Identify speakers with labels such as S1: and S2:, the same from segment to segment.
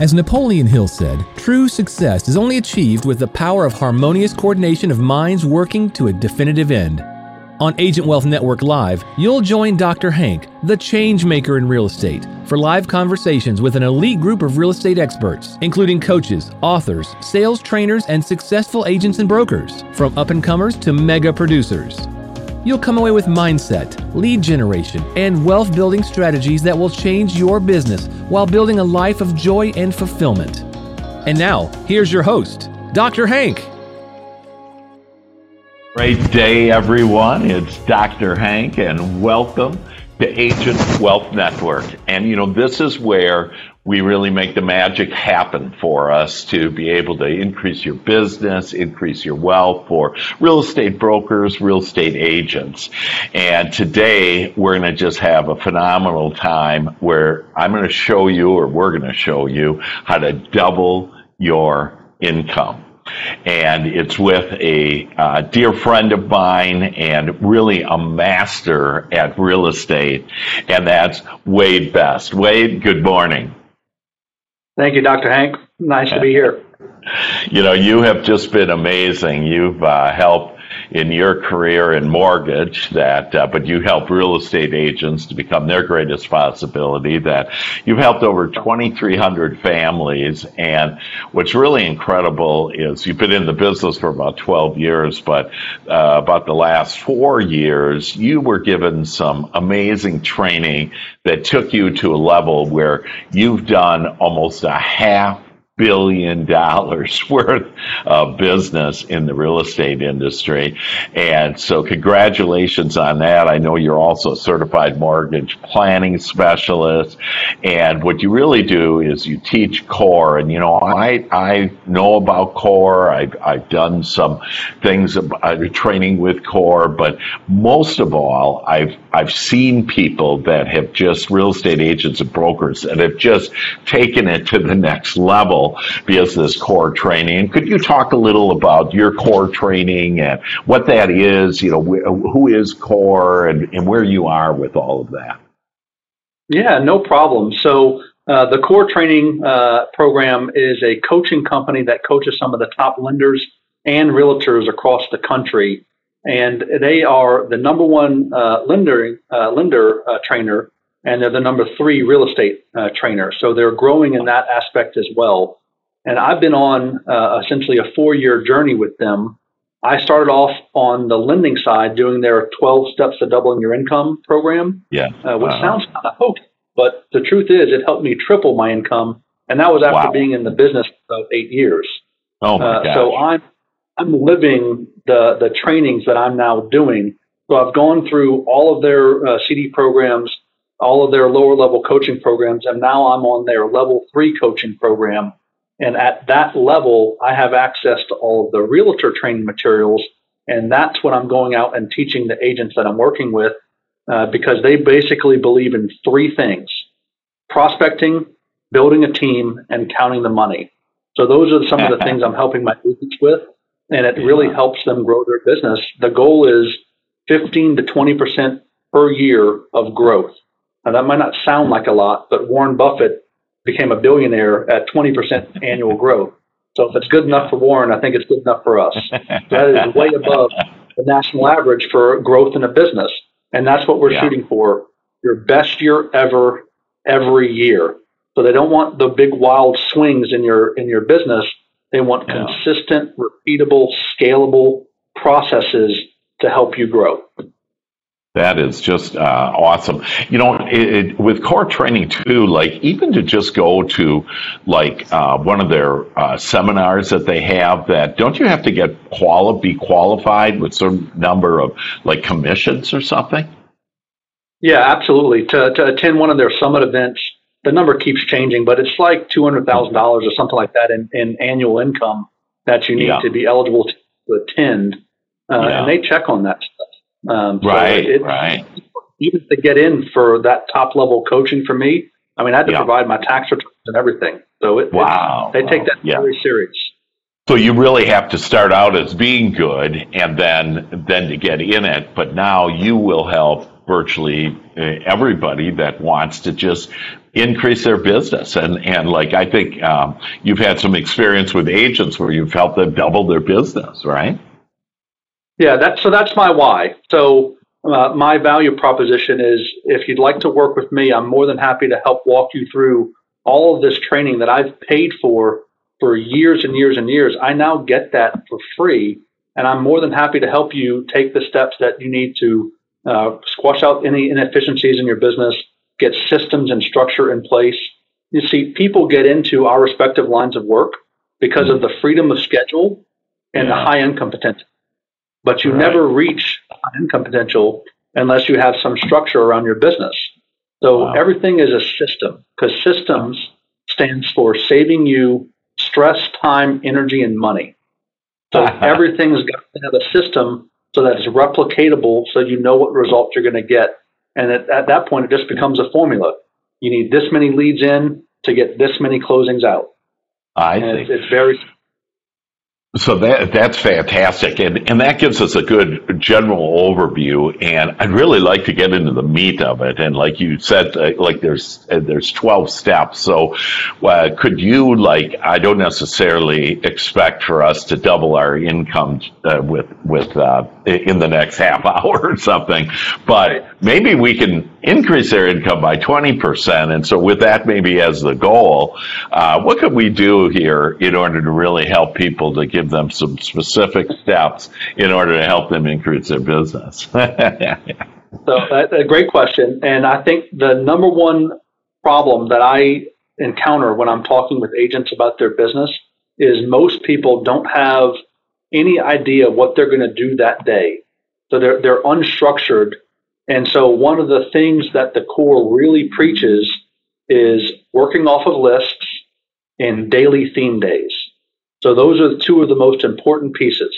S1: As Napoleon Hill said, true success is only achieved with the power of harmonious coordination of minds working to a definitive end. On Agent Wealth Network Live, you'll join Dr. Hank, the change maker in real estate, for live conversations with an elite group of real estate experts, including coaches, authors, sales trainers, and successful agents and brokers, from up and comers to mega producers. You'll come away with mindset, lead generation, and wealth building strategies that will change your business while building a life of joy and fulfillment. And now, here's your host, Dr. Hank.
S2: Great day, everyone. It's Dr. Hank, and welcome to Agent Wealth Network. And you know, this is where we really make the magic happen for us to be able to increase your business, increase your wealth for real estate brokers, real estate agents. And today we're going to just have a phenomenal time where I'm going to show you, or we're going to show you, how to double your income and it's with a uh, dear friend of mine and really a master at real estate, and that's Wade Best. Wade, good morning.
S3: Thank you, Dr. Hank. Nice to be here.
S2: You know, you have just been amazing. You've uh, helped in your career in mortgage that, uh, but you help real estate agents to become their greatest possibility. That you've helped over 2,300 families, and what's really incredible is you've been in the business for about 12 years, but uh, about the last four years, you were given some amazing training that took you to a level where you've done almost a half billion dollars worth of business in the real estate industry. And so congratulations on that. I know you're also a certified mortgage planning specialist. And what you really do is you teach core. And, you know, I, I know about core. I've, I've done some things, uh, training with core, but most of all, I've, I've seen people that have just real estate agents and brokers that have just taken it to the next level business core training. Could you talk a little about your core training and what that is? You know, who is core and, and where you are with all of that?
S3: Yeah, no problem. So uh, the core training uh, program is a coaching company that coaches some of the top lenders and realtors across the country. And they are the number one uh, lender, uh, lender uh, trainer and they're the number three real estate uh, trainer. So they're growing in that aspect as well. And I've been on uh, essentially a four year journey with them. I started off on the lending side doing their 12 steps to doubling your income program,
S2: yeah.
S3: Uh, which sounds kind of hokey, but the truth is it helped me triple my income. And that was after wow. being in the business about eight years.
S2: Oh my uh,
S3: So I'm, I'm living the, the trainings that I'm now doing. So I've gone through all of their uh, CD programs all of their lower level coaching programs. And now I'm on their level three coaching program. And at that level, I have access to all of the realtor training materials. And that's what I'm going out and teaching the agents that I'm working with uh, because they basically believe in three things prospecting, building a team, and counting the money. So those are some of the things I'm helping my agents with. And it really helps them grow their business. The goal is 15 to 20% per year of growth. Now, that might not sound like a lot, but Warren Buffett became a billionaire at 20% annual growth. So if it's good enough for Warren, I think it's good enough for us. that is way above the national average for growth in a business. And that's what we're yeah. shooting for your best year ever, every year. So they don't want the big wild swings in your in your business. They want yeah. consistent, repeatable, scalable processes to help you grow.
S2: That is just uh, awesome. You know, it, it, with core training too, like even to just go to like uh, one of their uh, seminars that they have, that don't you have to get quali- be qualified with some number of like commissions or something?
S3: Yeah, absolutely. To, to attend one of their summit events, the number keeps changing, but it's like two hundred thousand dollars or something like that in, in annual income that you need yeah. to be eligible to attend, uh, yeah. and they check on that stuff.
S2: Um, so right, it, right.
S3: Even to get in for that top level coaching for me, I mean, I had to yeah. provide my tax returns and everything. So it,
S2: wow,
S3: they wow. take that yeah. very serious.
S2: So you really have to start out as being good, and then then to get in it. But now you will help virtually uh, everybody that wants to just increase their business. And, and like, I think um, you've had some experience with agents where you've helped them double their business, right?
S3: Yeah, that, so that's my why. So uh, my value proposition is if you'd like to work with me, I'm more than happy to help walk you through all of this training that I've paid for for years and years and years. I now get that for free, and I'm more than happy to help you take the steps that you need to uh, squash out any inefficiencies in your business, get systems and structure in place. You see, people get into our respective lines of work because of the freedom of schedule and yeah. the high income potential. But you right. never reach high income potential unless you have some structure around your business. So wow. everything is a system because systems stands for saving you stress, time, energy, and money. So everything's got to have a system so that it's replicatable so you know what results you're going to get. And at, at that point, it just becomes a formula. You need this many leads in to get this many closings out.
S2: I and think
S3: it's, it's very
S2: so that that's fantastic, and and that gives us a good general overview. And I'd really like to get into the meat of it. And like you said, uh, like there's uh, there's twelve steps. So uh, could you like I don't necessarily expect for us to double our income uh, with with uh, in the next half hour or something, but maybe we can increase their income by twenty percent. And so with that maybe as the goal, uh, what could we do here in order to really help people to give them some specific steps in order to help them increase their business? so
S3: that's a great question. And I think the number one problem that I encounter when I'm talking with agents about their business is most people don't have any idea what they're going to do that day. So they're, they're unstructured. And so one of the things that the core really preaches is working off of lists and daily theme days. So those are two of the most important pieces.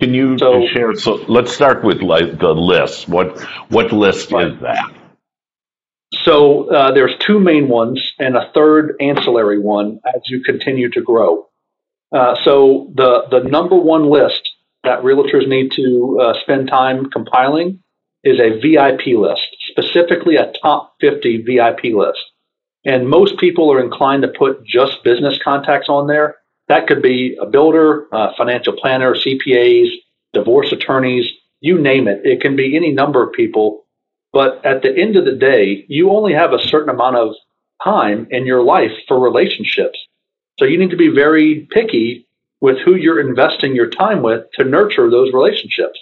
S2: Can you so, share? So let's start with like the list. What what list right. is that?
S3: So uh, there's two main ones and a third ancillary one as you continue to grow. Uh, so the the number one list that realtors need to uh, spend time compiling is a VIP list, specifically a top 50 VIP list. And most people are inclined to put just business contacts on there that could be a builder, a financial planner, CPAs, divorce attorneys, you name it. It can be any number of people. But at the end of the day, you only have a certain amount of time in your life for relationships. So you need to be very picky with who you're investing your time with to nurture those relationships.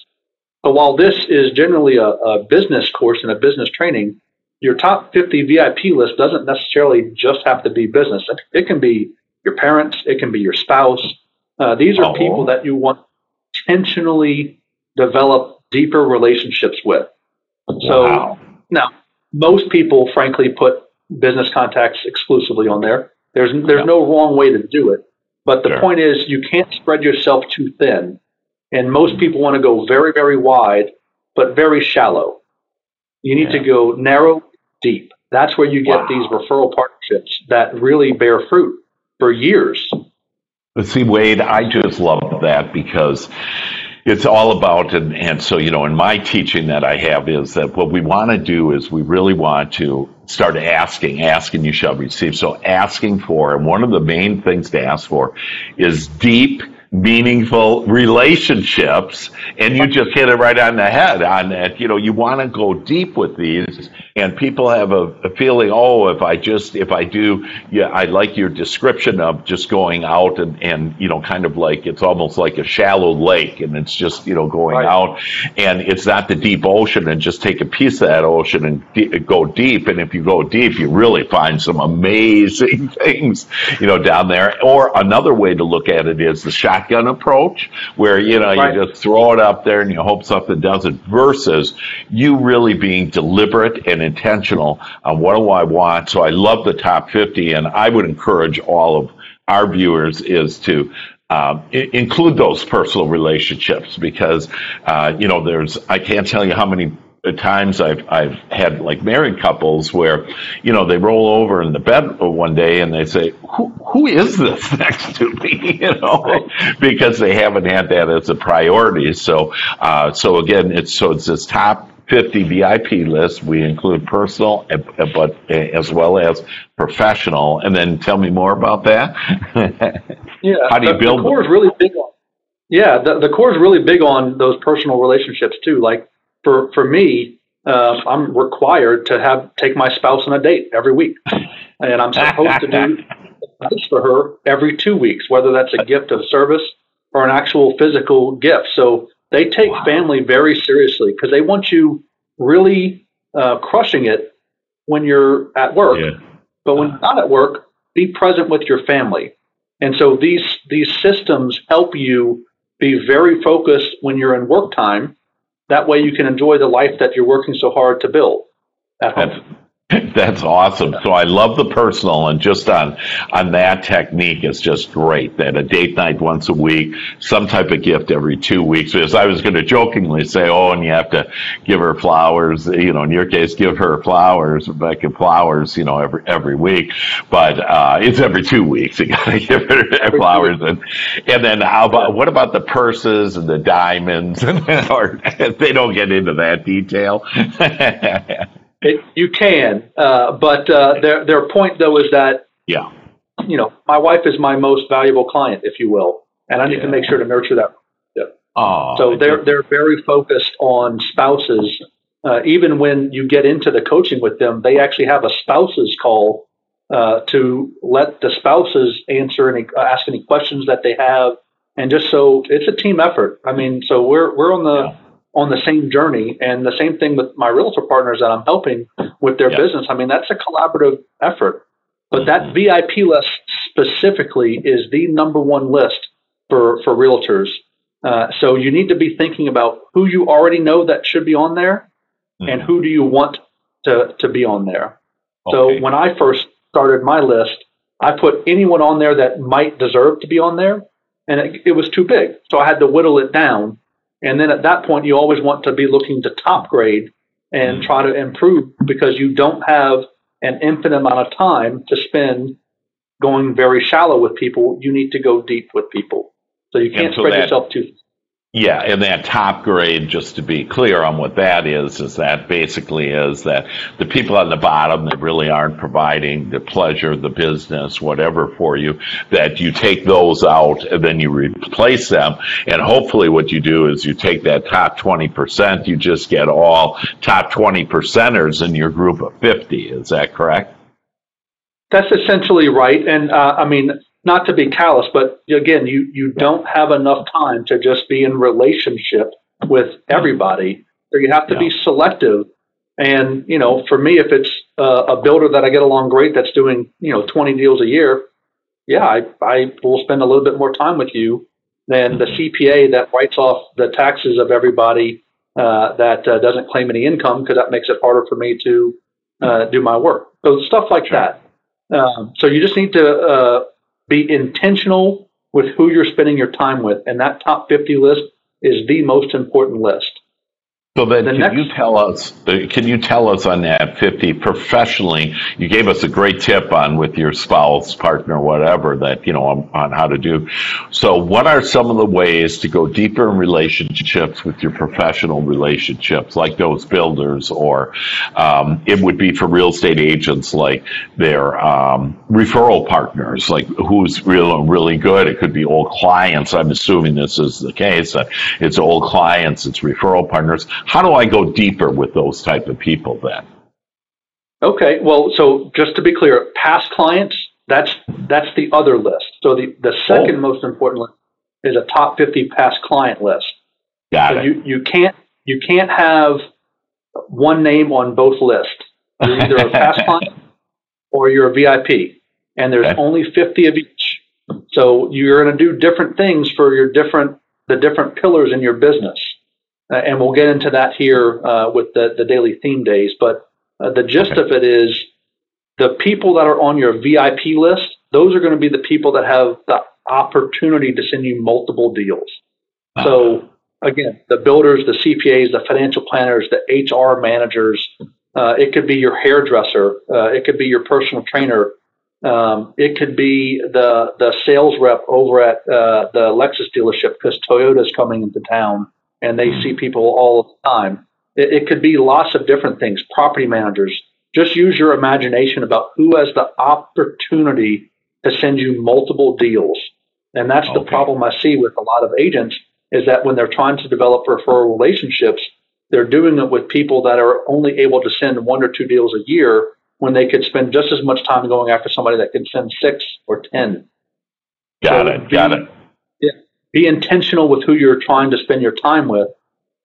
S3: So while this is generally a, a business course and a business training, your top 50 VIP list doesn't necessarily just have to be business. It can be your parents, it can be your spouse. Uh, these are oh. people that you want to intentionally develop deeper relationships with. So wow. now, most people, frankly, put business contacts exclusively on there. There's there's yeah. no wrong way to do it, but the sure. point is you can't spread yourself too thin, and most people want to go very very wide, but very shallow. You need yeah. to go narrow, deep. That's where you get wow. these referral partnerships that really bear fruit for years.
S2: See, Wade, I just love that because it's all about, and, and so, you know, in my teaching that I have is that what we want to do is we really want to start asking, asking you shall receive. So asking for, and one of the main things to ask for is deep, meaningful relationships. And you just hit it right on the head on that. You know, you want to go deep with these and people have a, a, feeling, oh, if I just, if I do, yeah, I like your description of just going out and, and, you know, kind of like, it's almost like a shallow lake and it's just, you know, going right. out and it's not the deep ocean and just take a piece of that ocean and de- go deep. And if you go deep, you really find some amazing things, you know, down there. Or another way to look at it is the shotgun approach where, you know, right. you just throw it up there and you hope something does it versus you really being deliberate and intentional on what do I want. So I love the top 50, and I would encourage all of our viewers is to uh, include those personal relationships because uh, you know there's I can't tell you how many times I've I've had like married couples where, you know, they roll over in the bed one day and they say, "Who who is this next to me?" You know, because they haven't had that as a priority. So, uh, so again, it's so it's this top 50 VIP list. We include personal, eh, eh, but eh, as well as professional. And then tell me more about that.
S3: yeah. How do you the, build? The core is really big on. Yeah, the, the core is really big on those personal relationships too. Like for for me, uh, I'm required to have take my spouse on a date every week, and I'm supposed to do this for her every two weeks, whether that's a gift of service or an actual physical gift. So they take wow. family very seriously because they want you really uh, crushing it when you're at work. Yeah. But when you're not at work, be present with your family. And so these these systems help you be very focused when you're in work time. That way you can enjoy the life that you're working so hard to build at home.
S2: That's awesome. So I love the personal and just on on that technique is just great. That a date night once a week, some type of gift every two weeks. Because I was going to jokingly say, oh, and you have to give her flowers. You know, in your case, give her flowers, Rebecca flowers. You know, every every week, but uh, it's every two weeks. You got to give her flowers, and and then how about what about the purses and the diamonds? or they don't get into that detail.
S3: It, you can, uh, but uh, their their point though is that
S2: yeah,
S3: you know, my wife is my most valuable client, if you will, and I need yeah. to make sure to nurture that.
S2: Oh,
S3: so they're they're very focused on spouses. Uh, even when you get into the coaching with them, they actually have a spouses call uh, to let the spouses answer any ask any questions that they have, and just so it's a team effort. I mean, so we're we're on the yeah on the same journey. And the same thing with my realtor partners that I'm helping with their business. I mean, that's a collaborative effort. But that mm-hmm. VIP list specifically is the number one list for, for realtors. Uh, so you need to be thinking about who you already know that should be on there mm-hmm. and who do you want to, to be on there. Okay. So when I first started my list, I put anyone on there that might deserve to be on there, and it, it was too big. So I had to whittle it down and then at that point, you always want to be looking to top grade and mm-hmm. try to improve because you don't have an infinite amount of time to spend going very shallow with people. You need to go deep with people. So you can't spread that, yourself too
S2: yeah, and that top grade, just to be clear on what that is, is that basically is that the people on the bottom that really aren't providing the pleasure, the business, whatever for you, that you take those out and then you replace them. And hopefully what you do is you take that top 20%, you just get all top 20 percenters in your group of 50. Is that correct?
S3: That's essentially right. And uh, I mean, not to be callous, but again, you you don't have enough time to just be in relationship with everybody. So you have to yeah. be selective. And you know, for me, if it's uh, a builder that I get along great that's doing you know 20 deals a year, yeah, I I will spend a little bit more time with you than the CPA that writes off the taxes of everybody uh, that uh, doesn't claim any income because that makes it harder for me to uh, do my work. So stuff like sure. that. Um, so you just need to uh, be intentional with who you're spending your time with. And that top 50 list is the most important list.
S2: So then, the can next, you tell us? Uh, can you tell us on that fifty professionally? You gave us a great tip on with your spouse, partner, whatever that you know on, on, how to do. So, what are some of the ways to go deeper in relationships with your professional relationships, like those builders, or um, it would be for real estate agents, like their um, referral partners, like who's real really good. It could be old clients. I'm assuming this is the case. It's old clients. It's referral partners how do I go deeper with those type of people then?
S3: Okay, well, so just to be clear, past clients, that's that's the other list. So the, the second oh. most important list is a top 50 past client list.
S2: Got so
S3: it. You, you can't you can't have one name on both lists. You're either a past client or you're a VIP, and there's okay. only 50 of each. So you're going to do different things for your different the different pillars in your business. Uh, and we'll get into that here uh, with the, the daily theme days. But uh, the gist okay. of it is the people that are on your VIP list, those are going to be the people that have the opportunity to send you multiple deals. Uh-huh. So, again, the builders, the CPAs, the financial planners, the HR managers, uh, it could be your hairdresser, uh, it could be your personal trainer. Um, it could be the the sales rep over at uh, the Lexus dealership because Toyota is coming into town and they see people all the time. It, it could be lots of different things. Property managers. Just use your imagination about who has the opportunity to send you multiple deals. And that's okay. the problem I see with a lot of agents is that when they're trying to develop referral relationships, they're doing it with people that are only able to send one or two deals a year when they could spend just as much time going after somebody that can send six or ten.
S2: Got so it. Got it.
S3: Be intentional with who you're trying to spend your time with.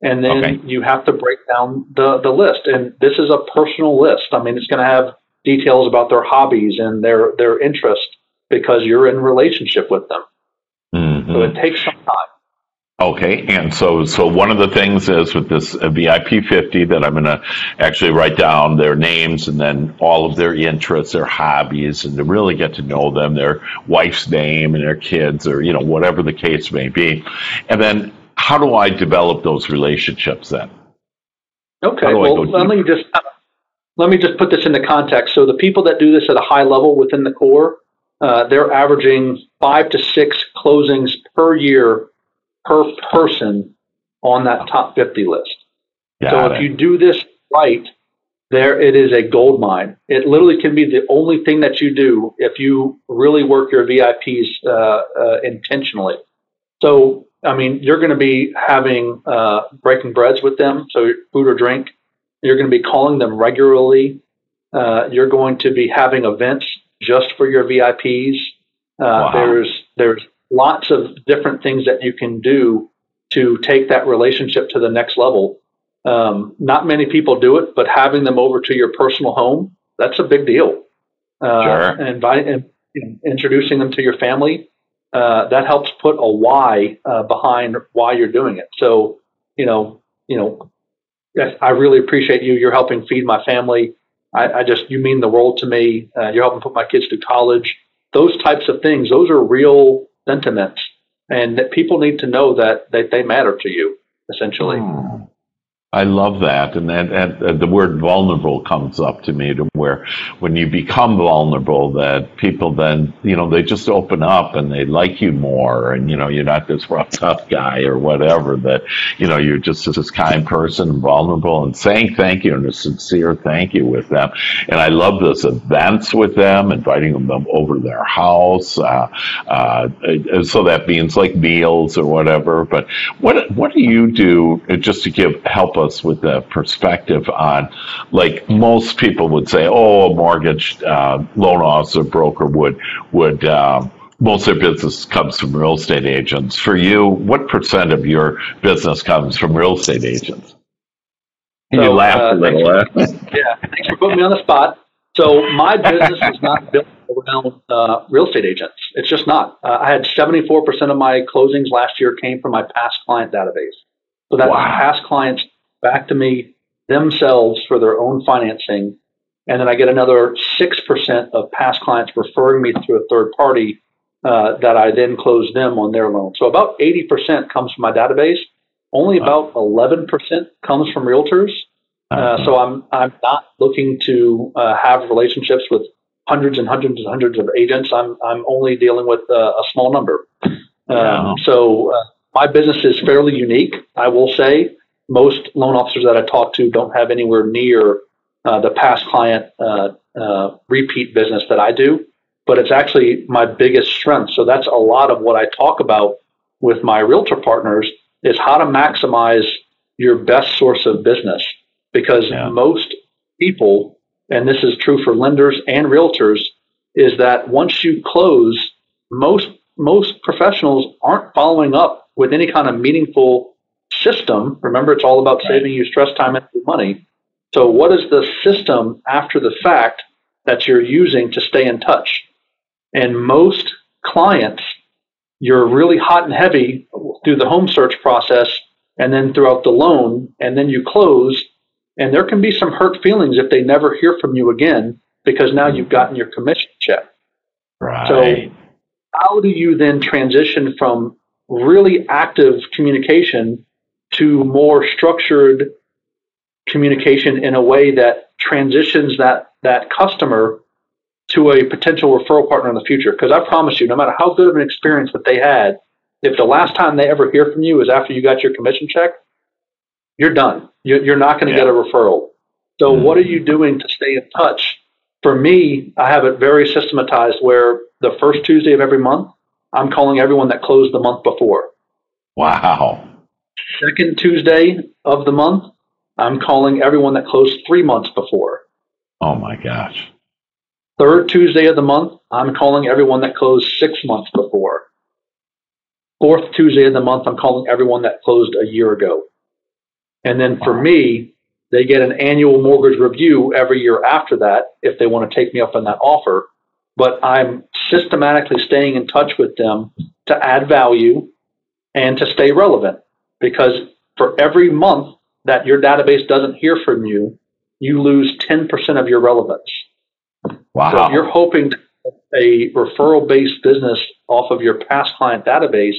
S3: And then okay. you have to break down the, the list. And this is a personal list. I mean, it's going to have details about their hobbies and their, their interests because you're in relationship with them. Mm-hmm. So it takes some time.
S2: Okay, and so so one of the things is with this uh, VIP 50 that I'm going to actually write down their names and then all of their interests, their hobbies, and to really get to know them, their wife's name and their kids, or you know whatever the case may be, and then how do I develop those relationships then?
S3: Okay, well let me just let me just put this into context. So the people that do this at a high level within the core, uh, they're averaging five to six closings per year per person on that top 50 list. Got so if you do this right, there it is a gold mine. It literally can be the only thing that you do if you really work your VIPs uh, uh, intentionally. So, I mean, you're going to be having uh, breaking breads with them, so food or drink. You're going to be calling them regularly. Uh, you're going to be having events just for your VIPs. Uh, wow. There's there's lots of different things that you can do to take that relationship to the next level. Um, not many people do it, but having them over to your personal home, that's a big deal. Uh, sure. And, by, and introducing them to your family, uh, that helps put a why uh, behind why you're doing it. So, you know, you know, I really appreciate you. You're helping feed my family. I, I just, you mean the world to me. Uh, you're helping put my kids through college. Those types of things, those are real sentiments, and that people need to know that, that they matter to you, essentially. Hmm.
S2: I love that, and, and, the word vulnerable comes up to me, to where when you become vulnerable, that people then you know they just open up and they like you more, and you know you're not this rough tough guy or whatever. That you know you're just this kind person, vulnerable, and saying thank you and a sincere thank you with them. And I love this events with them, inviting them over to their house. Uh, uh, so that means like meals or whatever. But what what do you do just to give help? Us with a perspective on, like most people would say, oh, a mortgage uh, loan officer broker would would. Uh, most of their business comes from real estate agents. For you, what percent of your business comes from real estate agents?
S3: So, you laugh uh, a little. Thanks yeah, thanks for putting me on the spot. So my business is not built around uh, real estate agents. It's just not. Uh, I had 74% of my closings last year came from my past client database. So that's wow. past clients back to me themselves for their own financing. And then I get another 6% of past clients referring me through a third party uh, that I then close them on their loan. So about 80% comes from my database. Only about 11% comes from realtors. Uh, uh-huh. so I'm I'm not looking to uh, have relationships with hundreds and hundreds and hundreds of agents. I'm I'm only dealing with uh, a small number. Um, So uh, my business is fairly unique, I will say most loan officers that I talk to don't have anywhere near uh, the past client uh, uh, repeat business that I do, but it's actually my biggest strength. So that's a lot of what I talk about with my realtor partners is how to maximize your best source of business because yeah. most people, and this is true for lenders and realtors, is that once you close, most most professionals aren't following up with any kind of meaningful system, remember, it's all about saving you stress, time, and money. So, what is the system after the fact that you're using to stay in touch? And most clients, you're really hot and heavy through the home search process and then throughout the loan, and then you close. And there can be some hurt feelings if they never hear from you again because now you've gotten your commission check.
S2: Right.
S3: So, how do you then transition from really active communication to more structured communication in a way that transitions that that customer to a potential referral partner in the future. Because I promise you, no matter how good of an experience that they had, if the last time they ever hear from you is after you got your commission check, you're done. You're not going to yeah. get a referral. So, mm-hmm. what are you doing to stay in touch? For me, I have it very systematized where the first Tuesday of every month, I'm calling everyone that closed the month before.
S2: Wow.
S3: Second Tuesday of the month, I'm calling everyone that closed three months before.
S2: Oh my gosh.
S3: Third Tuesday of the month, I'm calling everyone that closed six months before. Fourth Tuesday of the month, I'm calling everyone that closed a year ago. And then for wow. me, they get an annual mortgage review every year after that if they want to take me up on that offer. But I'm systematically staying in touch with them to add value and to stay relevant because for every month that your database doesn't hear from you, you lose 10% of your relevance.
S2: Wow.
S3: So if you're hoping a referral based business off of your past client database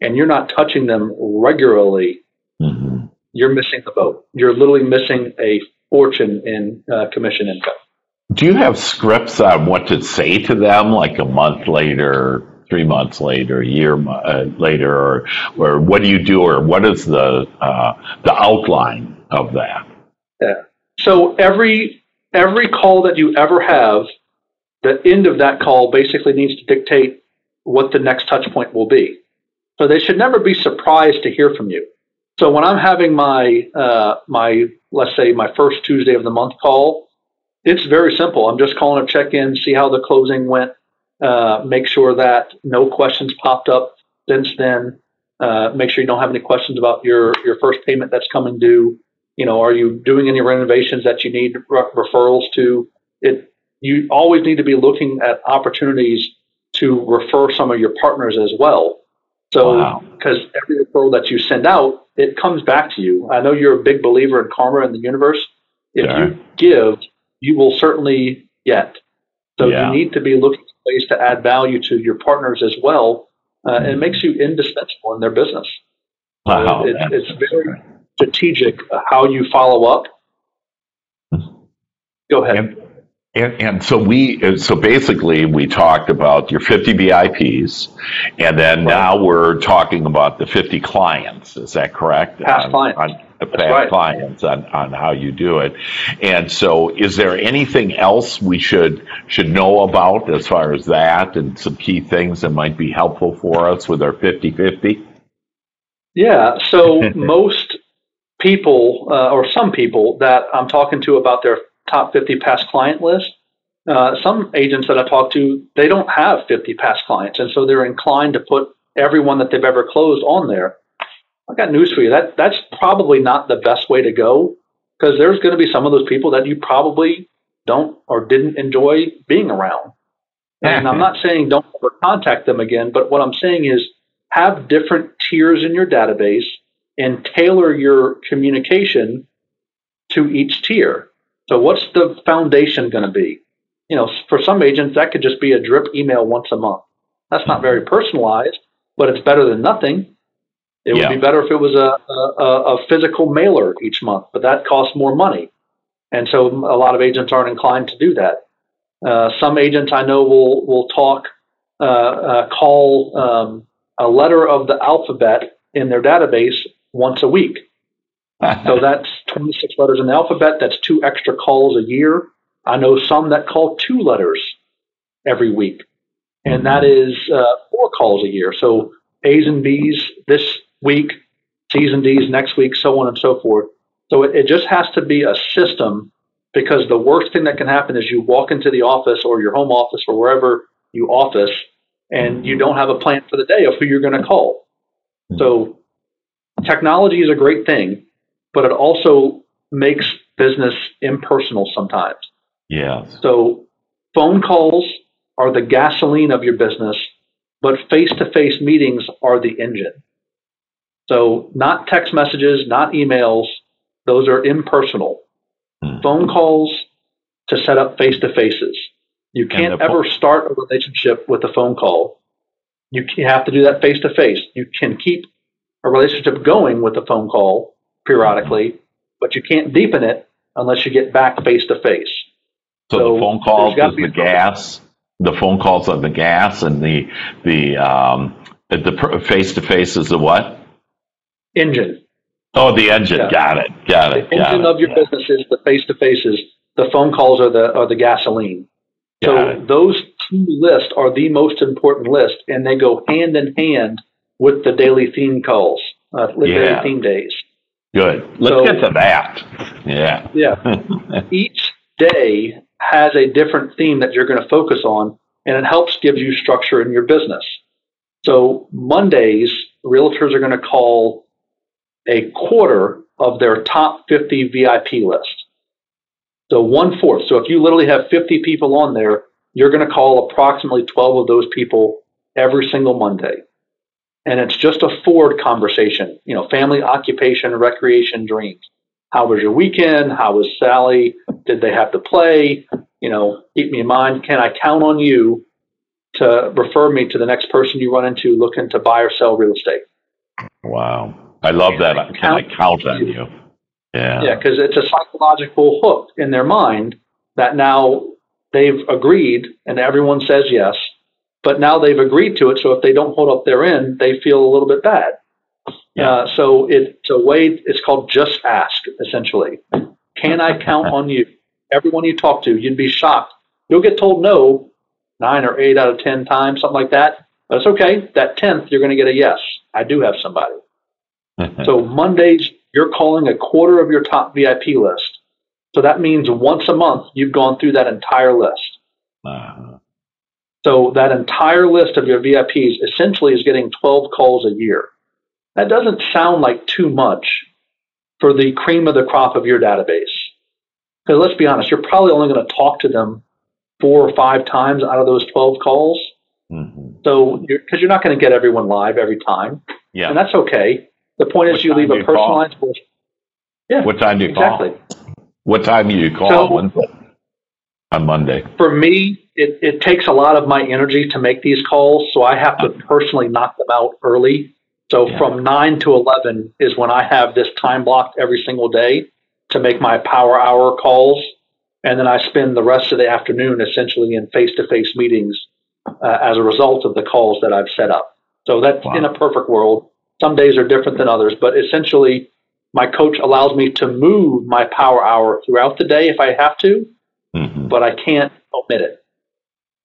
S3: and you're not touching them regularly, mm-hmm. you're missing the boat. You're literally missing a fortune in uh, commission income.
S2: Do you have scripts on what to say to them, like a month later, three months later, a year uh, later, or or what do you do, or what is the uh, the outline of that?
S3: Yeah. So every every call that you ever have, the end of that call basically needs to dictate what the next touch point will be. So they should never be surprised to hear from you. So when I'm having my uh, my let's say my first Tuesday of the month call, it's very simple. I'm just calling to check in, see how the closing went, uh, make sure that no questions popped up since then. Uh, make sure you don't have any questions about your your first payment that's coming due. You know, are you doing any renovations that you need re- referrals to? It you always need to be looking at opportunities to refer some of your partners as well. So, because wow. every referral that you send out, it comes back to you. I know you're a big believer in karma and the universe. If yeah. you give, you will certainly get. So yeah. you need to be looking ways to add value to your partners as well. Uh, and it makes you indispensable in their business.
S2: Wow.
S3: it, it's very strategic how you follow up. Go ahead.
S2: And, and, and, so we, so basically, we talked about your 50 VIPs, and then right. now we're talking about the 50 clients. Is that correct?
S3: Past on, clients. On,
S2: past right. clients on, on how you do it. And so, is there anything else we should should know about as far as that, and some key things that might be helpful for us with our 50-50?
S3: Yeah. So most people, uh, or some people that I'm talking to about their top 50 past client list, uh, some agents that I talk to, they don't have 50 past clients. And so they're inclined to put everyone that they've ever closed on there. I got news for you. That that's probably not the best way to go because there's going to be some of those people that you probably don't or didn't enjoy being around. And I'm not saying don't ever contact them again, but what I'm saying is have different tiers in your database and tailor your communication to each tier. So, what's the foundation going to be? You know, for some agents, that could just be a drip email once a month. That's not very personalized, but it's better than nothing. It yeah. would be better if it was a, a, a, physical mailer each month, but that costs more money. And so a lot of agents aren't inclined to do that. Uh, some agents I know will, will talk, uh, uh, call um, a letter of the alphabet in their database once a week. so that's 26 letters in the alphabet. That's two extra calls a year. I know some that call two letters every week, and that is uh, four calls a year. So A's and B's this week, C's and D's next week, so on and so forth. So it, it just has to be a system because the worst thing that can happen is you walk into the office or your home office or wherever you office and you don't have a plan for the day of who you're going to call. So technology is a great thing, but it also makes business impersonal sometimes.
S2: Yes.
S3: So phone calls are the gasoline of your business, but face to face meetings are the engine. So, not text messages, not emails, those are impersonal. Hmm. Phone calls to set up face to faces. You can't ever start a relationship with a phone call. You have to do that face to face. You can keep a relationship going with a phone call periodically, but you can't deepen it unless you get back face to face.
S2: So the phone calls is the gas. The phone calls are the gas, and the the um, the face to face is the what?
S3: Engine.
S2: Oh, the engine. Yeah. Got it. Got it.
S3: The engine
S2: it.
S3: of your yeah. business is the face to faces. The phone calls are the are the gasoline. Got so it. those two lists are the most important list, and they go hand in hand with the daily theme calls, uh, yeah. daily theme days.
S2: Good. Let's so, get to that. Yeah.
S3: Yeah. Each day has a different theme that you're going to focus on, and it helps give you structure in your business. So Mondays, realtors are going to call a quarter of their top 50 VIP list. So one fourth. So if you literally have 50 people on there, you're going to call approximately 12 of those people every single Monday. And it's just a forward conversation, you know, family, occupation, recreation, dreams. How was your weekend? How was Sally? Did they have to play? You know, keep me in mind. Can I count on you to refer me to the next person you run into looking to buy or sell real estate?
S2: Wow. I love that. Can I count on you?
S3: Yeah. Yeah, because it's a psychological hook in their mind that now they've agreed and everyone says yes, but now they've agreed to it. So if they don't hold up their end, they feel a little bit bad. Yeah. Uh, so it's a way, it's called just ask, essentially. Can I count on you? Everyone you talk to, you'd be shocked. You'll get told no nine or eight out of 10 times, something like that. But it's okay. That 10th, you're going to get a yes. I do have somebody. so Mondays, you're calling a quarter of your top VIP list. So that means once a month, you've gone through that entire list. Uh-huh. So that entire list of your VIPs essentially is getting 12 calls a year. That doesn't sound like too much for the cream of the crop of your database. Because let's be honest, you're probably only going to talk to them four or five times out of those 12 calls. Mm-hmm. So, because you're, you're, not going to get everyone live every time. Yeah. And that's okay. The point what is you leave a personalized voice.
S2: Yeah. What time do you exactly. call? What time do you call so, on Monday?
S3: For me, it, it takes a lot of my energy to make these calls. So I have to personally knock them out early. So yeah. from 9 to 11 is when I have this time blocked every single day to make my power hour calls. And then I spend the rest of the afternoon essentially in face to face meetings uh, as a result of the calls that I've set up. So that's wow. in a perfect world. Some days are different than others, but essentially, my coach allows me to move my power hour throughout the day if I have to, mm-hmm. but I can't omit it.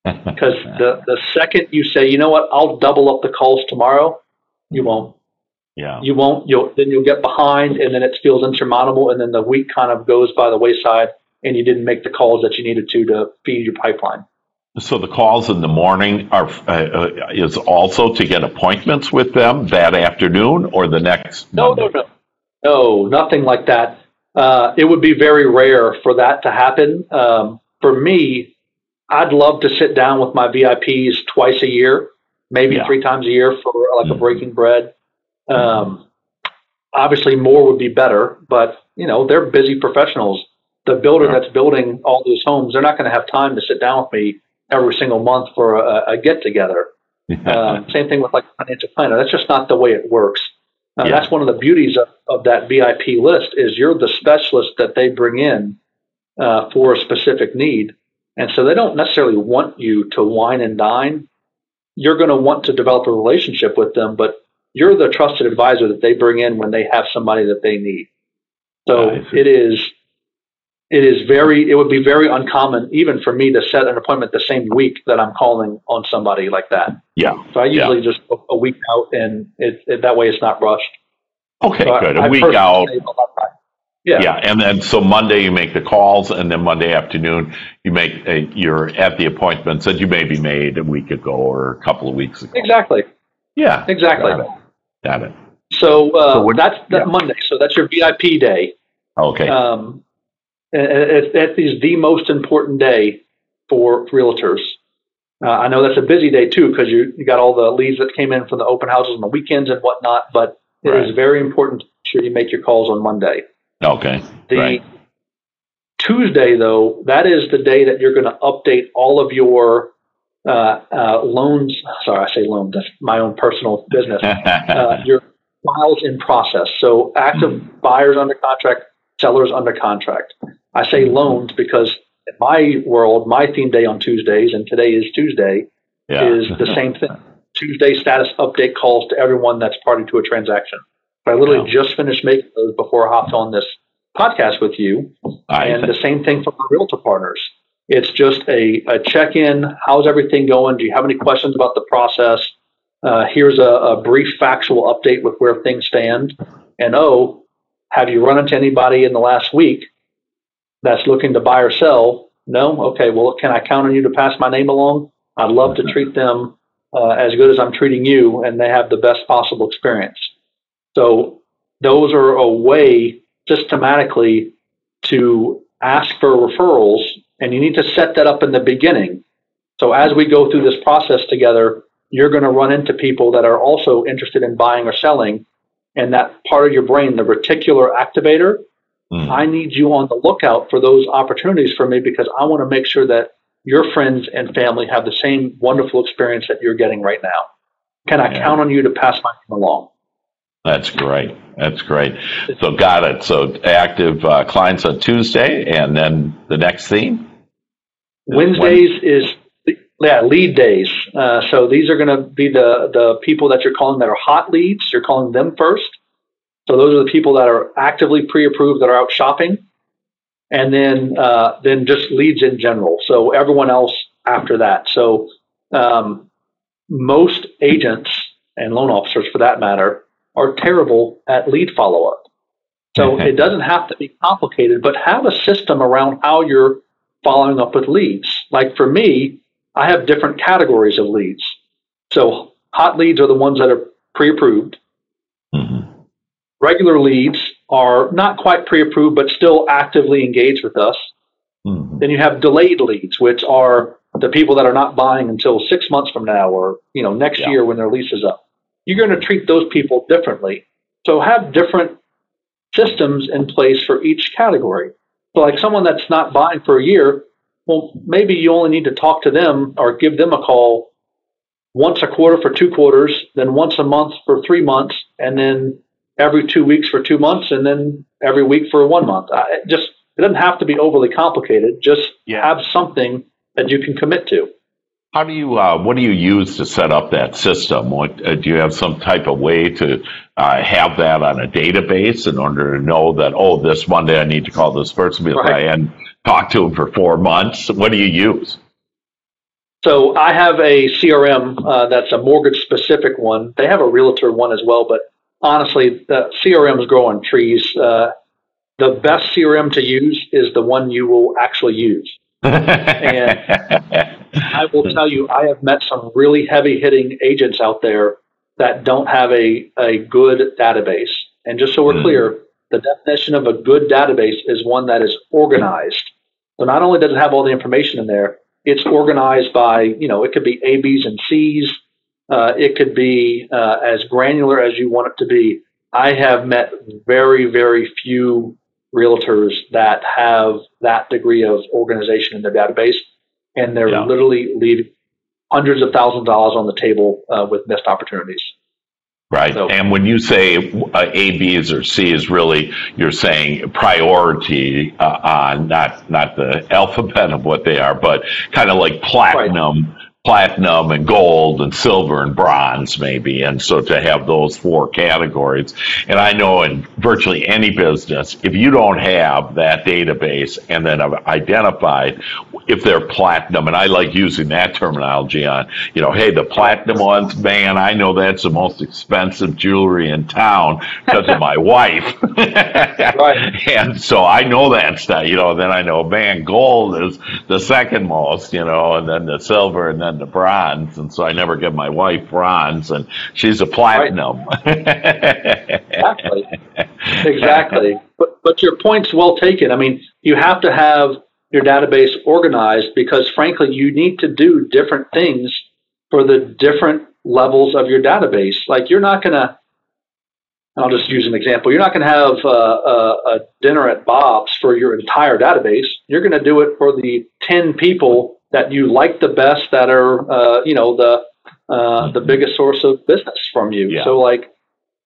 S3: Because the, the second you say, you know what, I'll double up the calls tomorrow, you won't.
S2: Yeah.
S3: You won't. You'll then you'll get behind, and then it feels insurmountable, and then the week kind of goes by the wayside, and you didn't make the calls that you needed to to feed your pipeline.
S2: So the calls in the morning are uh, is also to get appointments with them that afternoon or the next.
S3: No, Monday? no, no, no, nothing like that. Uh, it would be very rare for that to happen. Um, for me, I'd love to sit down with my VIPs twice a year, maybe yeah. three times a year for like mm-hmm. a breaking bread. Um, obviously, more would be better, but you know they're busy professionals. The builder yeah. that's building all those homes, they're not going to have time to sit down with me every single month for a, a get together. um, same thing with like financial planner. That's just not the way it works. Uh, yeah. That's one of the beauties of, of that VIP list is you're the specialist that they bring in uh, for a specific need, and so they don't necessarily want you to wine and dine. You're going to want to develop a relationship with them, but you're the trusted advisor that they bring in when they have somebody that they need. So it is it is very it would be very uncommon even for me to set an appointment the same week that I'm calling on somebody like that.
S2: Yeah.
S3: So I usually yeah. just a week out and it, it, that way it's not rushed.
S2: Okay, so good. I, a I week out. Yeah. Yeah, and then so Monday you make the calls, and then Monday afternoon you make a, you're at the appointments that you maybe made a week ago or a couple of weeks ago.
S3: Exactly.
S2: Yeah.
S3: Exactly.
S2: Got it. Got it.
S3: So, uh, so that's that yeah. Monday. So that's your VIP day.
S2: Okay.
S3: Um, that is the most important day for realtors. Uh, I know that's a busy day too because you, you got all the leads that came in from the open houses on the weekends and whatnot. But it right. is very important to make sure you make your calls on Monday.
S2: Okay.
S3: The
S2: right.
S3: Tuesday, though, that is the day that you're going to update all of your uh, uh, loans. Sorry, I say loans. That's my own personal business. Uh, your files in process. So active mm. buyers under contract, sellers under contract. I say loans because in my world, my theme day on Tuesdays, and today is Tuesday, yeah. is the same thing. Tuesday status update calls to everyone that's party to a transaction. I literally just finished making those before I hopped on this podcast with you.
S2: I
S3: and
S2: think-
S3: the same thing for my realtor partners. It's just a, a check in. How's everything going? Do you have any questions about the process? Uh, here's a, a brief factual update with where things stand. And oh, have you run into anybody in the last week that's looking to buy or sell? No? Okay, well, can I count on you to pass my name along? I'd love to treat them uh, as good as I'm treating you, and they have the best possible experience. So, those are a way systematically to ask for referrals, and you need to set that up in the beginning. So, as we go through this process together, you're going to run into people that are also interested in buying or selling. And that part of your brain, the reticular activator,
S2: Mm.
S3: I need you on the lookout for those opportunities for me because I want to make sure that your friends and family have the same wonderful experience that you're getting right now. Can I
S2: Yeah.
S3: count on you to pass my name along?
S2: That's great. That's great. So got it. So active uh, clients on Tuesday, and then the next theme.
S3: Wednesdays is yeah lead days. Uh, so these are going to be the the people that you're calling that are hot leads. You're calling them first. So those are the people that are actively pre-approved that are out shopping, and then uh, then just leads in general. So everyone else after that. So um, most agents and loan officers, for that matter, are terrible at lead follow-up. So
S2: Okay.
S3: it doesn't have to be complicated, but have a system around how you're following up with leads. Like for me, I have different categories of leads. So hot leads are the ones that are pre-approved. Regular leads are not quite pre-approved, but still actively engaged with us.
S2: Mhm.
S3: Then you have delayed leads, which are the people that are not buying until six months from now or you know next
S2: Yeah.
S3: year when their lease is up. You're going to treat those people differently. So have different systems in place for each category. So like someone that's not buying for a year, well, maybe you only need to talk to them or give them a call once a quarter for two quarters, then once a month for three months, and then every two weeks for two months, and then every week for one month. I, just it doesn't have to be overly complicated. Just
S2: Yeah.
S3: have something that you can commit to.
S2: How do you? Uh, what do you use to set up that system? What uh, do you have some type of way to uh, have that on a database in order to know that oh, this Monday I need to call this person
S3: Right.
S2: I hadn't to him for four months? What do you use?
S3: So I have a CRM uh, that's a mortgage specific one. They have a realtor one as well, but honestly, the CRM is growing trees. Uh, the best CRM to use is the one you will actually use. And I will tell you, I have met some really heavy hitting agents out there that don't have a, a good database. And just so we're
S2: Hmm.
S3: clear, the definition of a good database is one that is organized. So not only does it have all the information in there, it's organized by, you know, it could be A, B's, and C's. Uh, it could be uh, as granular as you want it to be. I have met very, very few realtors that have that degree of organization in their database, and they're
S2: Yeah.
S3: literally leaving hundreds of thousands of dollars on the table uh, with missed opportunities.
S2: Right.
S3: So-
S2: and when you say uh, A, B's, or C is really, you're saying priority uh, on not not the alphabet of what they are, but kind of like platinum, platinum and gold and silver and bronze maybe. And so to have those four categories. And I know in virtually any business, if you don't have that database and then have identified if they're platinum, and I like using that terminology on, you know, hey, the platinum ones, man, I know that's the most expensive jewelry in town because of my wife.
S3: Right.
S2: And so I know that stuff, you know, then I know, man, gold is the second most, you know, and then the silver and then the bronze. And so I never give my wife bronze and she's a platinum.
S3: Exactly. exactly. But but your point's well taken. I mean, you have to have your database organized because frankly, you need to do different things for the different levels of your database. Like you're not going to I'll just use an example. You're not going to have uh, a, a dinner at Bob's for your entire database. You're going to do it for the 10 people that you like the best that are, uh, you know, the, uh, the biggest source of business from you.
S2: Yeah.
S3: So like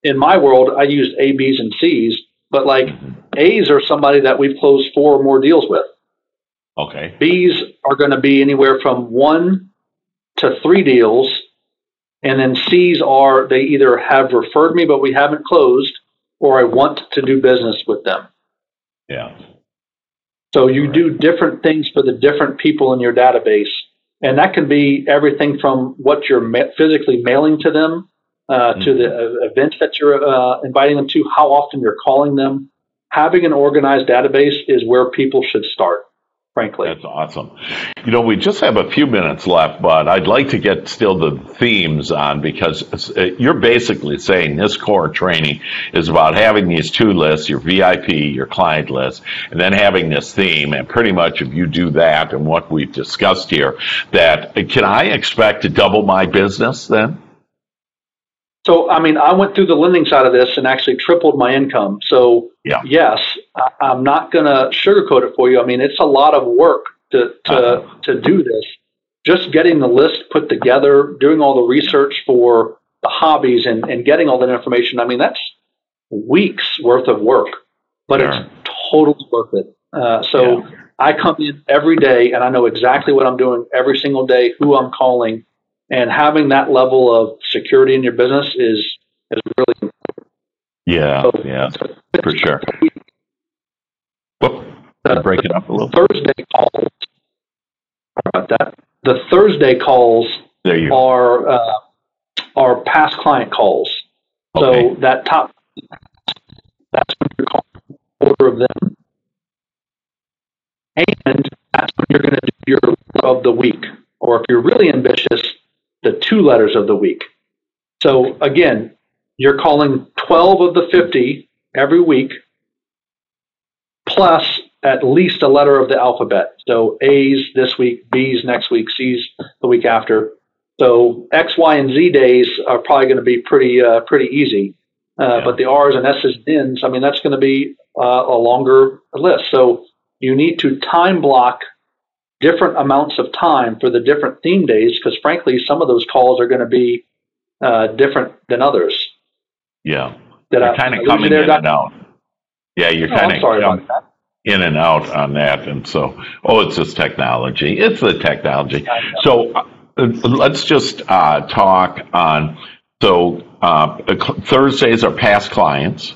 S3: in my world, I use A, B's and C's, but like A's are somebody that we've closed four or more deals with.
S2: okay.
S3: B's are going to be anywhere from one to three deals. And then C's are they either have referred me, but we haven't closed, or I want to do business with them.
S2: Yeah.
S3: So you do different things for the different people in your database. And that can be everything from what you're ma- physically mailing to them, uh, mm-hmm. to the uh, events that you're uh, inviting them to, how often you're calling them. Having an organized database is where people should start frankly.
S2: That's awesome. You know, we just have a few minutes left, but I'd like to get still the themes on because uh, you're basically saying this core training is about having these two lists, your VIP, your client list, and then having this theme. And pretty much if you do that and what we've discussed here, that can I expect to double my business then?
S3: So, I mean, I went through the lending side of this and actually tripled my income. So, yeah. yes, I, am not going to sugarcoat it for you. I mean, it's a lot of work to to uh-huh. to do this. Just getting the list put together, doing all the research for the hobbies, and and getting all that information. I mean, that's weeks worth of work, but sure. it's totally worth it. Uh, so. Yeah. I come in every day and I know exactly what I'm doing every single day, who I'm calling, and having that level of security in your business is is really important.
S2: Yeah, so, yeah, for sure. Uh, break it up a little.
S3: Thursday calls. About that, the Thursday calls
S2: there you
S3: are uh, are past client calls. Okay. So that top that's when you're calling order of them, and that's when you're going to do your of the week. Or if you're really ambitious, the two letters of the week. So again, you're calling 12 of the 50 every week, plus at least a letter of the alphabet. So A's this week, B's next week, C's the week after. So X, Y, and Z days are probably going to be pretty uh, pretty easy. Uh, yeah. But the R's and S's and N's, I mean, that's going to be uh, a longer list. So you need to time block different amounts of time for the different theme days because frankly some of those calls are going to be uh, different than others.
S2: Yeah. That you're kind of coming in and out. Yeah you're kind of in and out on that and so oh it's just technology. It's the technology. So uh, let's just uh, talk on so uh, thursdays are past clients.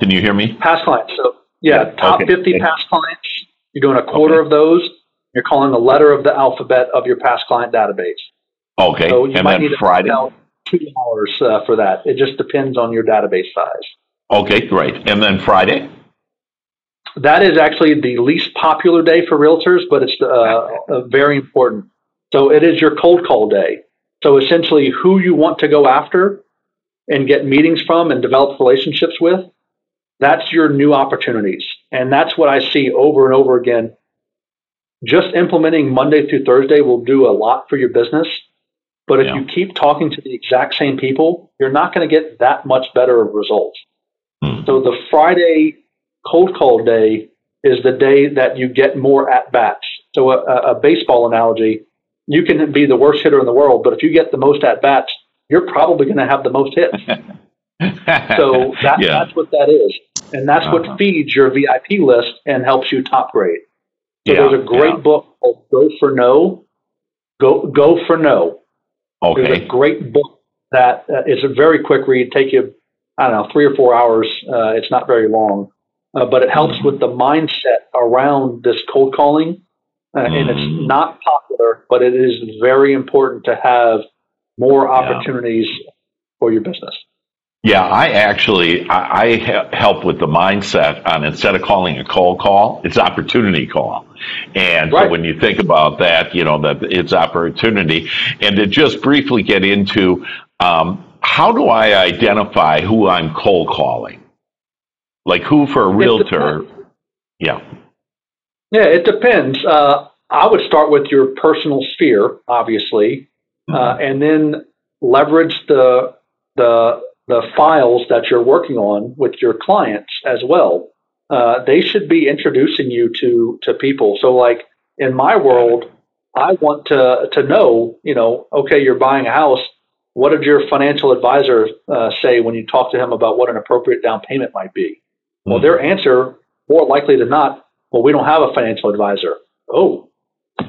S2: Can you hear me?
S3: Past clients so yeah top okay. 50 past clients. You're doing a quarter okay. of those you're calling the letter of the alphabet of your past client database.
S2: Okay. So you and might need Friday?
S3: two hours uh, for that. It just depends on your database size.
S2: Okay, great. And then Friday?
S3: That is actually the least popular day for realtors, but it's uh, uh, very important. So it is your cold call day. So essentially, who you want to go after and get meetings from and develop relationships with, that's your new opportunities. And that's what I see over and over again just implementing Monday through Thursday will do a lot for your business. But if yeah. you keep talking to the exact same people, you're not going to get that much better of results. Hmm. So the Friday cold call day is the day that you get more at bats. So a, a baseball analogy, you can be the worst hitter in the world, but if you get the most at bats, you're probably going to have the most hits. so that, yeah. that's what that is. And that's uh-huh. what feeds your VIP list and helps you top grade. So yeah, there's a great yeah. book called Go for No. Go Go for No.
S2: Okay.
S3: There's a great book that uh, is a very quick read. Take you, I don't know, three or four hours. Uh, it's not very long, uh, but it helps mm-hmm. with the mindset around this cold calling. Mm-hmm. And it's mm-hmm. not popular, but it is very important to have more opportunities yeah. for your business.
S2: Yeah, I actually I, I, help with the mindset on instead of calling a cold call, it's opportunity call. And right. so when you think about that, you know that it's opportunity. And to just briefly get into um, how do I identify who I'm cold calling? Like who for a realtor? Yeah.
S3: Yeah, it depends. Uh, I would start with your personal sphere, obviously, mm-hmm. uh, and then leverage the the the files that you're working on with your clients as well. Uh, they should be introducing you to to people. So, like in my world, I want to to know, you know, okay, you're buying a house. What did your financial advisor uh, say when you talk to him about what an appropriate down payment might be? Mm-hmm. Well, hmm. their answer, more likely than not, well, we don't have a financial advisor. Oh,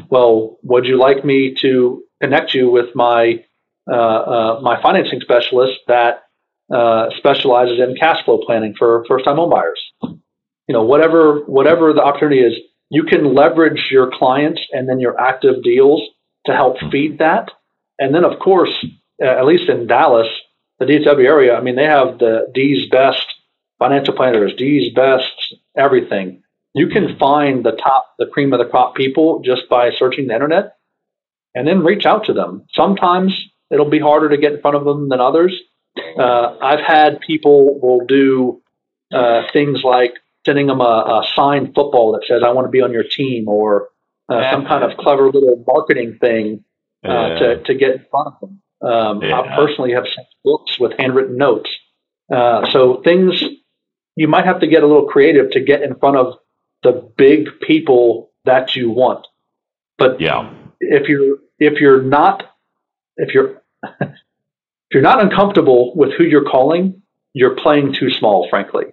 S3: well, would you like me to connect you with my uh, uh my financing specialist that uh, specializes in cash flow planning for first time homebuyers. You know, whatever whatever the opportunity is, you can leverage your clients and then your active deals to help feed that. And then, of course, uh, at least in Dallas, the DFW area, I mean, they have the D's best financial planners, D's best everything. You can find the top, the cream of the crop people just by searching the internet and then reach out to them. Sometimes it'll be harder to get in front of them than others. Uh, I've had people will do uh, things like sending them a, a, signed football that says, I want to be on your team, or uh, some kind of clever little marketing thing uh, yeah. to, to get in front of them. Um, yeah. I personally have sent books with handwritten notes. Uh, so things you might have to get a little creative to get in front of the big people that you want. But
S2: yeah,
S3: if you're if you're not if you're if you're not uncomfortable with who you're calling, you're playing too small, frankly.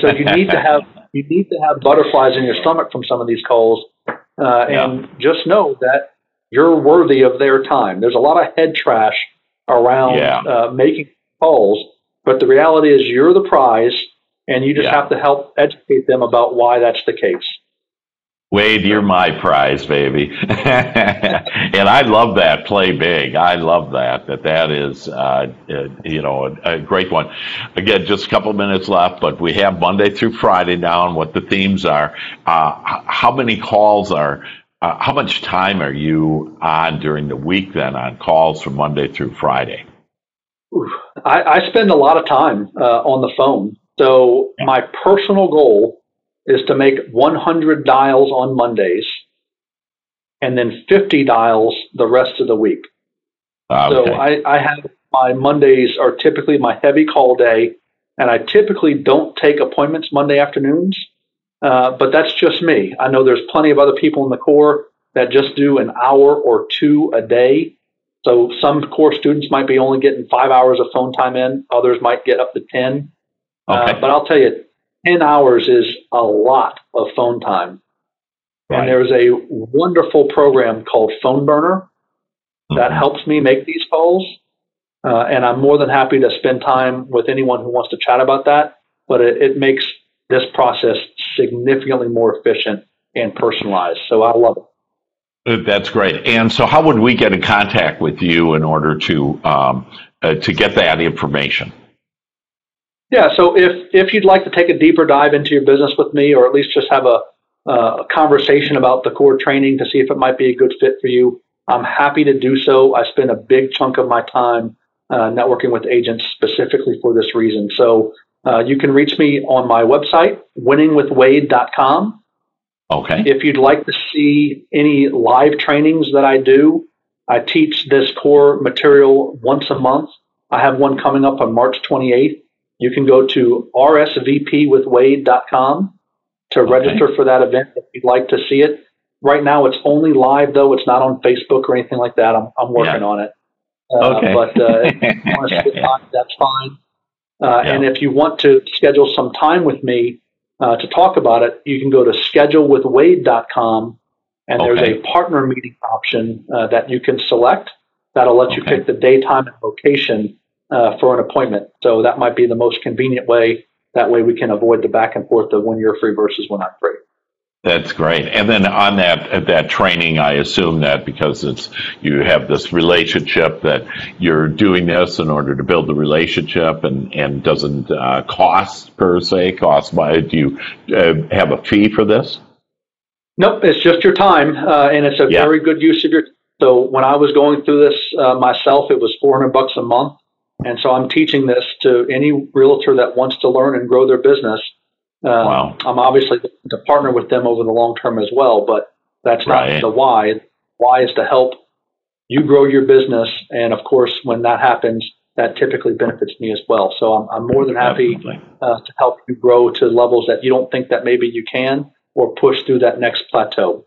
S3: So you need to have you need to have butterflies in your stomach from some of these calls, uh, yeah. and just know that you're worthy of their time. There's a lot of head trash around yeah. uh, making calls, but the reality is you're the prize, and you just yeah. have to help educate them about why that's the case.
S2: Wade, you're my prize, baby. and I love that play big. I love that. That that is, uh, uh, you know, a, a, great one. Again, just a couple minutes left, but we have Monday through Friday now, and what the themes are. Uh, how many calls are? Uh, how much time are you on during the week then on calls from Monday through Friday?
S3: I, I spend a lot of time uh, on the phone. So my personal goal is to make 100 dials on Mondays and then 50 dials the rest of the week. Ah, okay. So I, I have my Mondays are typically my heavy call day, and I typically don't take appointments Monday afternoons. Uh, but that's just me. I know there's plenty of other people in the core that just do an hour or two a day. So some core students might be only getting five hours of phone time in. Others might get up to 10. Uh, okay. Uh, but I'll tell you, 10 hours is a lot of phone time. Right. And there's a wonderful program called Phone Burner that mm-hmm. helps me make these calls. Uh, and I'm more than happy to spend time with anyone who wants to chat about that. But it, it makes this process significantly more efficient and personalized. So I love it.
S2: Uh, that's great. And so, how would we get in contact with you in order to um, uh, to get that information?
S3: Yeah, so if if you'd like to take a deeper dive into your business with me, or at least just have a, uh, a conversation about the core training to see if it might be a good fit for you, I'm happy to do so. I spend a big chunk of my time uh, networking with agents specifically for this reason. So uh, you can reach me on my website, winningwithwade.com.
S2: Okay.
S3: If you'd like to see any live trainings that I do, I teach this core material once a month. I have one coming up on March 28th. You can go to rsvpwithwade.com to okay. register for that event if you'd like to see it. Right now, it's only live, though. It's not on Facebook or anything like that. I'm, I'm working yeah. on it.
S2: Uh, okay.
S3: But uh, that's fine. Uh, yeah. And if you want to schedule some time with me uh, to talk about it, you can go to schedulewithwade.com and okay. there's a partner meeting option uh, that you can select. That'll let you pick the day, time, and location uh, for an appointment. So that might be the most convenient way. That way we can avoid the back and forth of when you're free versus when I'm free.
S2: That's great. And then on that that training, I assume that because it's you have this relationship that you're doing this in order to build the relationship, and and doesn't uh, cost per se. Cost by do you uh, have a fee for this?
S3: Nope, it's just your time, uh, and it's a yeah. very good use of your. So when I was going through this uh, myself, it was 400 bucks a month, and so I'm teaching this to any realtor that wants to learn and grow their business um, wow. I'm obviously to partner with them over the long term as well, but that's not right. the why. Why is to help you grow your business, and of course, when that happens, that typically benefits me as well. So I'm, I'm more than happy uh, to help you grow to levels that you don't think that maybe you can, or push through that next plateau.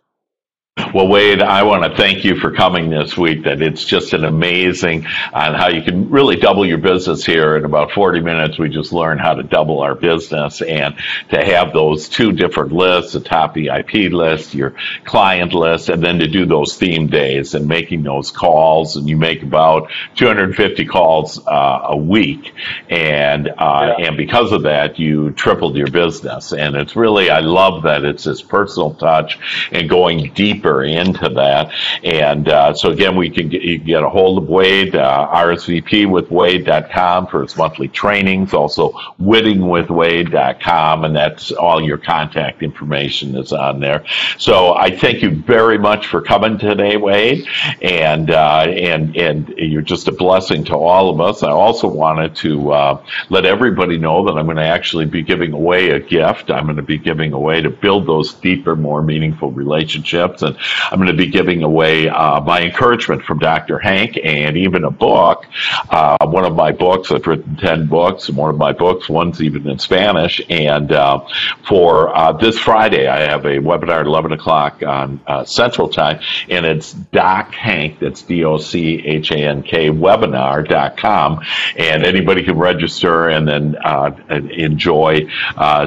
S2: Well, Wade, I want to thank you for coming this week. That it's just an amazing on how you can really double your business here in about 40 minutes. We just learned how to double our business and to have those two different lists, the top VIP list, your client list, and then to do those theme days and making those calls. And you make about 250 calls uh, a week. And, uh, yeah. and because of that, you tripled your business. And it's really, I love that it's this personal touch and going deeper into that. And uh, so again, we can get, get a hold of Wade, uh, RSVP with Wade.com for his monthly trainings, also winningwithwade.com, and that's all your contact information is on there. So I thank you very much for coming today, Wade, and uh, and and you're just a blessing to all of us. I also wanted to uh, let everybody know that I'm going to actually be giving away a gift. I'm going to be giving away to build those deeper, more meaningful relationships, and I'm going to be giving away uh, my encouragement from Dr. Hank and even a book. Uh, one of my books, I've written 10 books, and one of my books, one's even in Spanish. And uh, for uh, this Friday, I have a webinar at 11 o'clock on uh, Central Time, and it's Doc Hank, that's D O C H A N K, webinar.com. And anybody can register and then uh, enjoy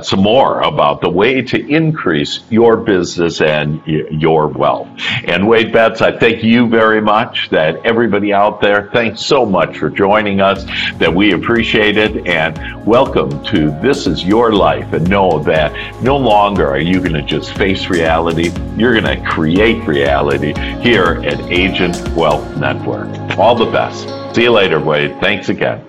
S2: some more about the way to increase your business and your wealth. And Wade Betts, I thank you very much. That everybody out there, thanks so much for joining us. That we appreciate it. And welcome to This Is Your Life. And know that no longer are you going to just face reality, you're going to create reality here at Agent Wealth Network. All the best. See you later, Wade. Thanks again.